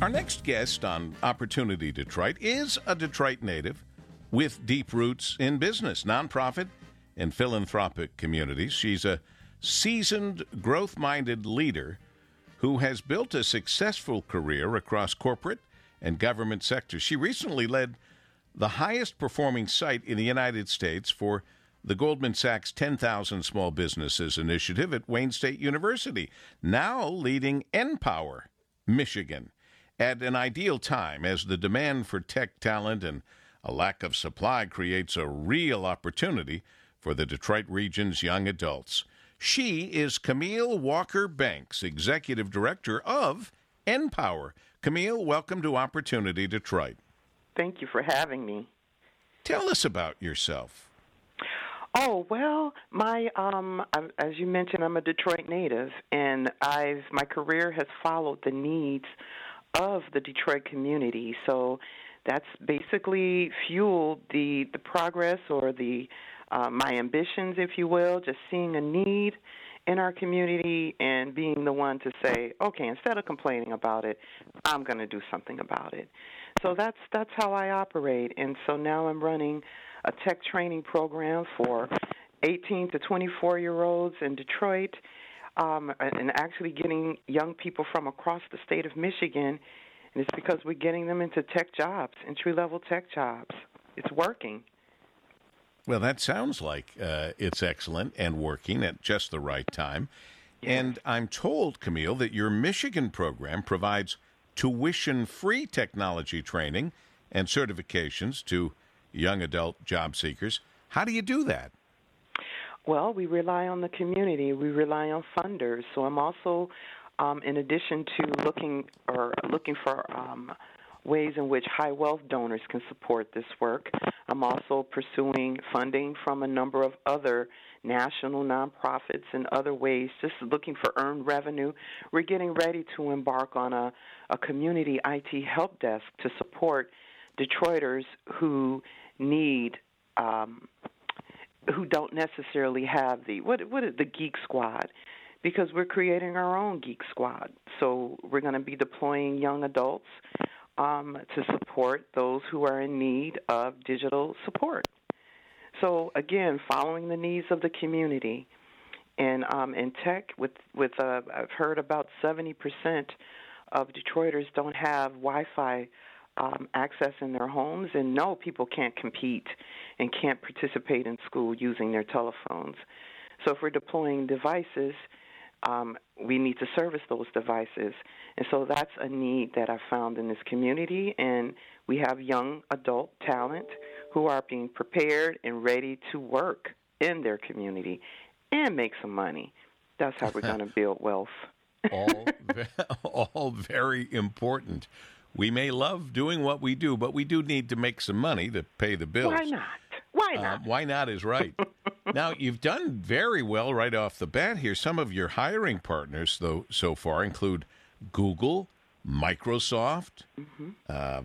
Our next guest on Opportunity Detroit is a Detroit native with deep roots in business, nonprofit, and philanthropic communities. She's a seasoned, growth minded leader who has built a successful career across corporate and government sectors. She recently led the highest performing site in the United States for the Goldman Sachs 10,000 Small Businesses Initiative at Wayne State University, now leading NPower, Michigan, at an ideal time as the demand for tech talent and a lack of supply creates a real opportunity for the Detroit region's young adults. She is Camille Walker Banks, Executive Director of NPower. Camille, welcome to Opportunity Detroit. Thank you for having me. Tell us about yourself. Oh well, my um, as you mentioned, I'm a Detroit native, and I've my career has followed the needs of the Detroit community. So that's basically fueled the the progress or the uh, my ambitions, if you will, just seeing a need in our community and being the one to say, okay, instead of complaining about it, I'm going to do something about it. So that's that's how I operate, and so now I'm running a tech training program for 18 to 24 year olds in Detroit, um, and actually getting young people from across the state of Michigan. And it's because we're getting them into tech jobs, entry level tech jobs. It's working. Well, that sounds like uh, it's excellent and working at just the right time. And I'm told, Camille, that your Michigan program provides tuition free technology training and certifications to young adult job seekers. How do you do that? Well, we rely on the community. We rely on funders. So I'm also, um, in addition to looking or looking for um, ways in which high wealth donors can support this work, I'm also pursuing funding from a number of other national nonprofits and other ways, just looking for earned revenue. We're getting ready to embark on a, a community IT help desk to support Detroiters who need um, who don't necessarily have the what what is the geek squad because we're creating our own geek squad. So we're going to be deploying young adults um, to support those who are in need of digital support. So again, following the needs of the community, and um, in tech, with with uh, I've heard about seventy percent of Detroiters don't have Wi-Fi um, access in their homes, and no, people can't compete and can't participate in school using their telephones. So if we're deploying devices, um, we need to service those devices. And so that's a need that I found in this community. And we have young adult talent who are being prepared and ready to work in their community and make some money. That's how we're going to build wealth. all, all very important. We may love doing what we do, but we do need to make some money to pay the bills. Why not? Why Uh, not? why not is right. now you've done very well right off the bat here. Some of your hiring partners, though, so far include Google, Microsoft. Mm-hmm. Uh,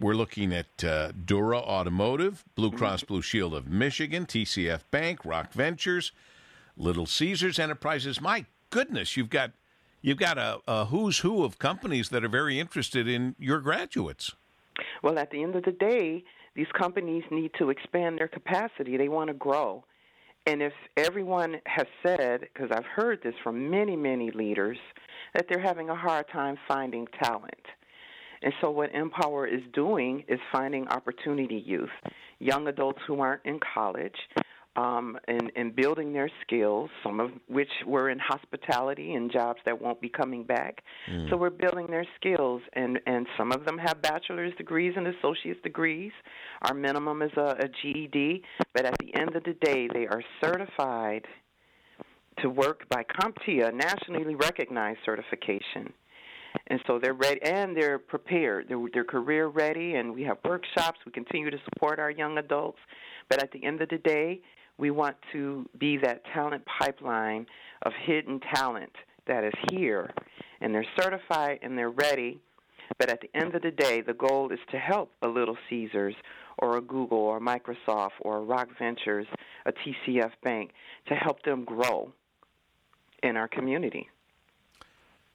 we're looking at uh, Dura Automotive, Blue Mm-hmm. Cross Blue Shield of Michigan, TCF Bank, Rock Ventures, Little Caesars Enterprises. My goodness, you've got you've got a, a who's who of companies that are very interested in your graduates. Well, at the end of the day, these companies need to expand their capacity. They want to grow. And if everyone has said, because I've heard this from many, many leaders, that they're having a hard time finding talent. And so, what NPower is doing is finding opportunity youth, young adults who aren't in college, um, and, and building their skills, some of which were in hospitality and jobs that won't be coming back. So we're building their skills, and, and some of them have bachelor's degrees and associate's degrees. Our minimum is a, a GED, but at the end of the day, they are certified to work by CompTIA, nationally recognized certification. And so they're ready and they're prepared. They're, they're career ready, and we have workshops. We continue to support our young adults. But at the end of the day, we want to be that talent pipeline of hidden talent that is here, and they're certified and they're ready. But at the end of the day, the goal is to help a Little Caesars or a Google or Microsoft or Rock Ventures, a TCF Bank, to help them grow in our community.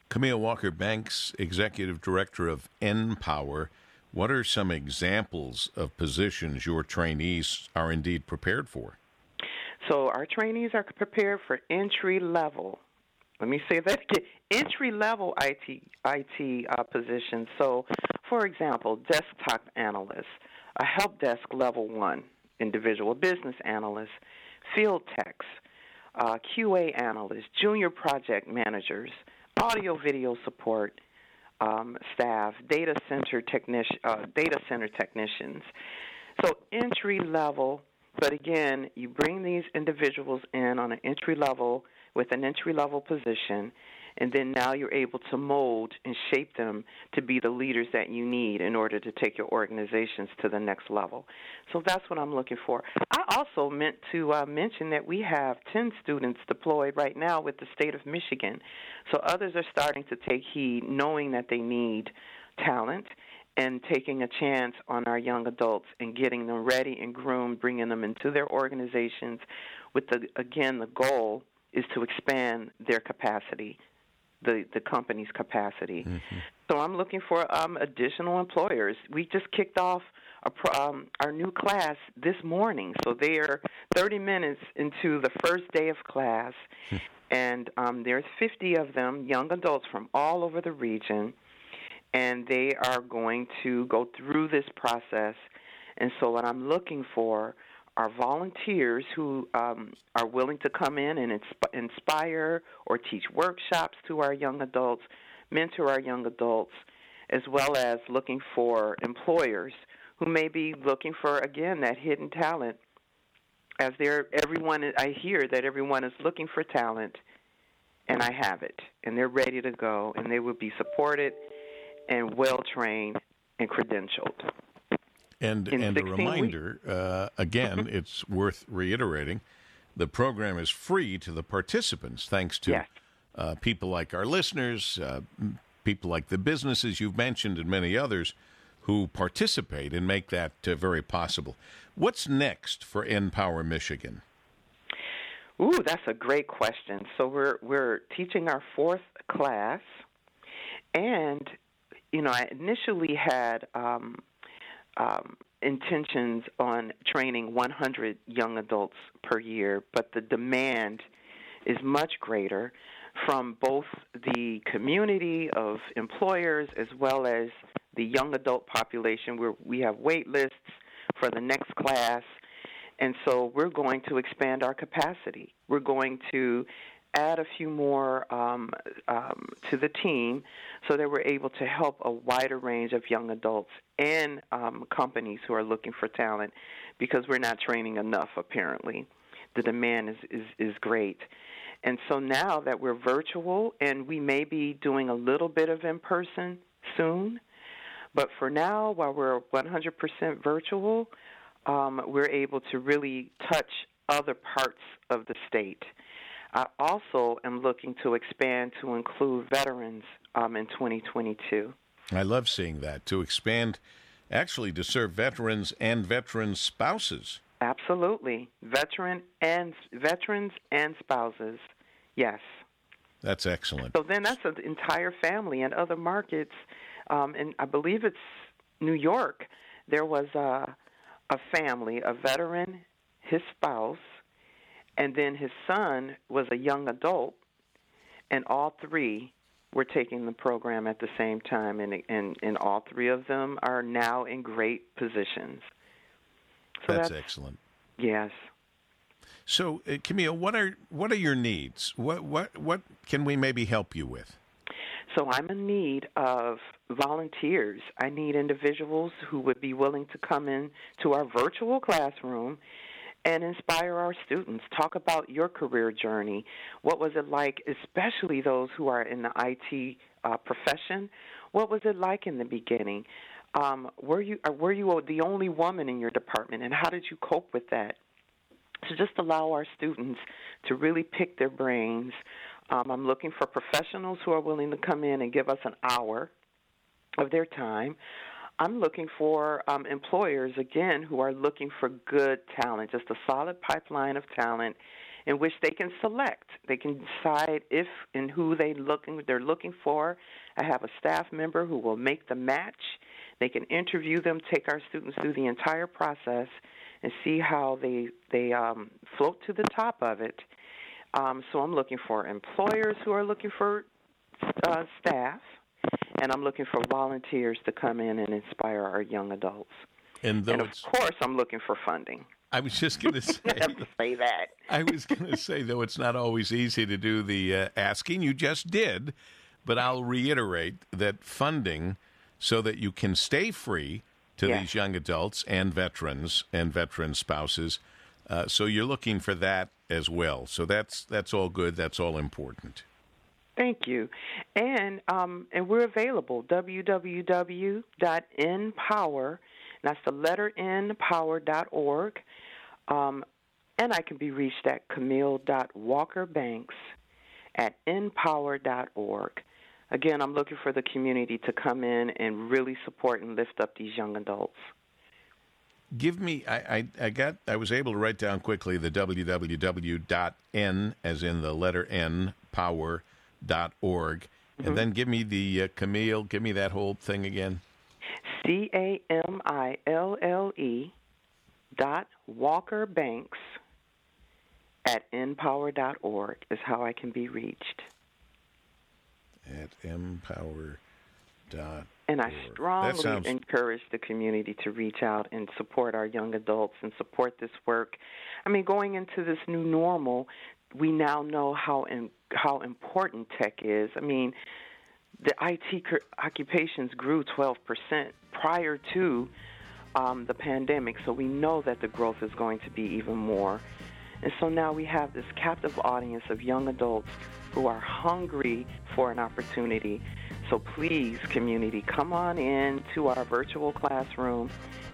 Camille Walker Banks, Executive Director of NPower. What are some examples of positions your trainees are indeed prepared for? So, our trainees are prepared for entry level. Let me say that again entry level IT, IT uh, positions. So, for example, desktop analyst, a help desk level one individual business analyst, field techs, uh, QA analysts, junior project managers, audio video support um, staff, data center technician, uh, data center technicians. So entry level, but again, you bring these individuals in on an entry level with an entry level position, and then now you're able to mold and shape them to be the leaders that you need in order to take your organizations to the next level. So that's what I'm looking for. I also meant to uh, mention that we have 10 students deployed right now with the state of Michigan. So others are starting to take heed, knowing that they need talent and taking a chance on our young adults and getting them ready and groomed, bringing them into their organizations with the again the goal is to expand their capacity the the company's capacity. Mm-hmm. So I'm looking for um, additional employers. We just kicked off a, um, our new class this morning, so they are 30 minutes into the first day of class, hmm. and um, there's 50 of them, young adults from all over the region, and they are going to go through this process. And so what I'm looking for are volunteers who um, are willing to come in and insp- inspire or teach workshops to our young adults, mentor our young adults, as well as looking for employers who may be looking for again that hidden talent. As there, everyone I hear that everyone is looking for talent, and I have it, and they're ready to go, and they will be supported and well trained and credentialed. And and a reminder uh, again, it's worth reiterating, the program is free to the participants, thanks to yes. uh, people like our listeners, uh, people like the businesses you've mentioned, and many others who participate and make that uh, very possible. What's next for NPower Michigan? Ooh, that's a great question. So we're we're teaching our fourth class, and you know, I initially had um, um, intentions on training 100 young adults per year, but the demand is much greater from both the community of employers as well as the young adult population. Where we have wait lists for the next class and so we're going to expand our capacity. We're going to add a few more um, um, to the team so that we're able to help a wider range of young adults and um, companies who are looking for talent because we're not training enough, apparently. The demand is, is, is great. And so now that we're virtual and we may be doing a little bit of in person soon, but for now, while we're 100% virtual, um, we're able to really touch other parts of the state. I also am looking to expand to include veterans um, in 2022. I love seeing that to expand, actually, to serve veterans and veterans' spouses. Absolutely, veteran and veterans and spouses. Yes. That's excellent. So then that's an entire family and other markets. Um, and I believe it's New York. There was a, a family, a veteran, his spouse, and then his son was a young adult, and all three were taking the program at the same time, and and, and all three of them are now in great positions. So that's, that's excellent. Yes. So, uh, Camille, what are what are your needs? What what what can we maybe help you with? So I'm in need of volunteers. I need individuals who would be willing to come in to our virtual classroom and inspire our students. Talk about your career journey. What was it like, especially those who are in the IT uh, profession? What was it like in the beginning? Um, were you uh, were you the only woman in your department, and how did you cope with that? So just allow our students to really pick their brains. Um, I'm looking for professionals who are willing to come in and give us an hour of their time. I'm looking for um, employers again who are looking for good talent, just a solid pipeline of talent, in which they can select. They can decide if and who they looking they're looking for. I have a staff member who will make the match. They can interview them, take our students through the entire process, and see how they they um, float to the top of it. Um, so I'm looking for employers who are looking for uh, staff, and I'm looking for volunteers to come in and inspire our young adults. And, and of course, I'm looking for funding. I was just going to say, say that. I was going to say, though it's not always easy to do the uh, asking, you just did. But I'll reiterate that funding so that you can stay free to yes. these young adults and veterans and veteran spouses. Uh, so you're looking for that as well. So that's that's all good. That's all important. Thank you, and um, and we're available www.npower. That's the letter N power.org. Um, and I can be reached at camille.walkerbanks at npower.org. Again, I'm looking for the community to come in and really support and lift up these young adults. Give me, I, I, I got, I was able to write down quickly the www.n, as in the letter N, power.org. Mm-hmm. And then give me the uh, Camille, give me that whole thing again. C A M I L L E dot Walker Banks at npower.org is how I can be reached. At npower dot. And I strongly sounds... encourage the community to reach out and support our young adults and support this work. I mean, going into this new normal, we now know how in, how important tech is. I mean, the IT occupations grew 12% prior to um, the pandemic, so we know that the growth is going to be even more. And so now we have this captive audience of young adults who are hungry for an opportunity. So please, community, come on in to our virtual classroom,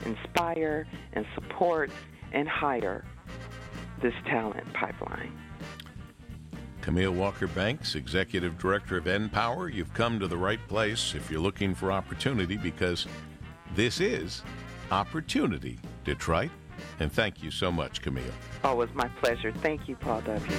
inspire and support and hire this talent pipeline. Camille Walker Banks, Executive Director of NPower, you've come to the right place if you're looking for opportunity because this is Opportunity Detroit. And thank you so much, Camille. Always my pleasure. Thank you, Paul W.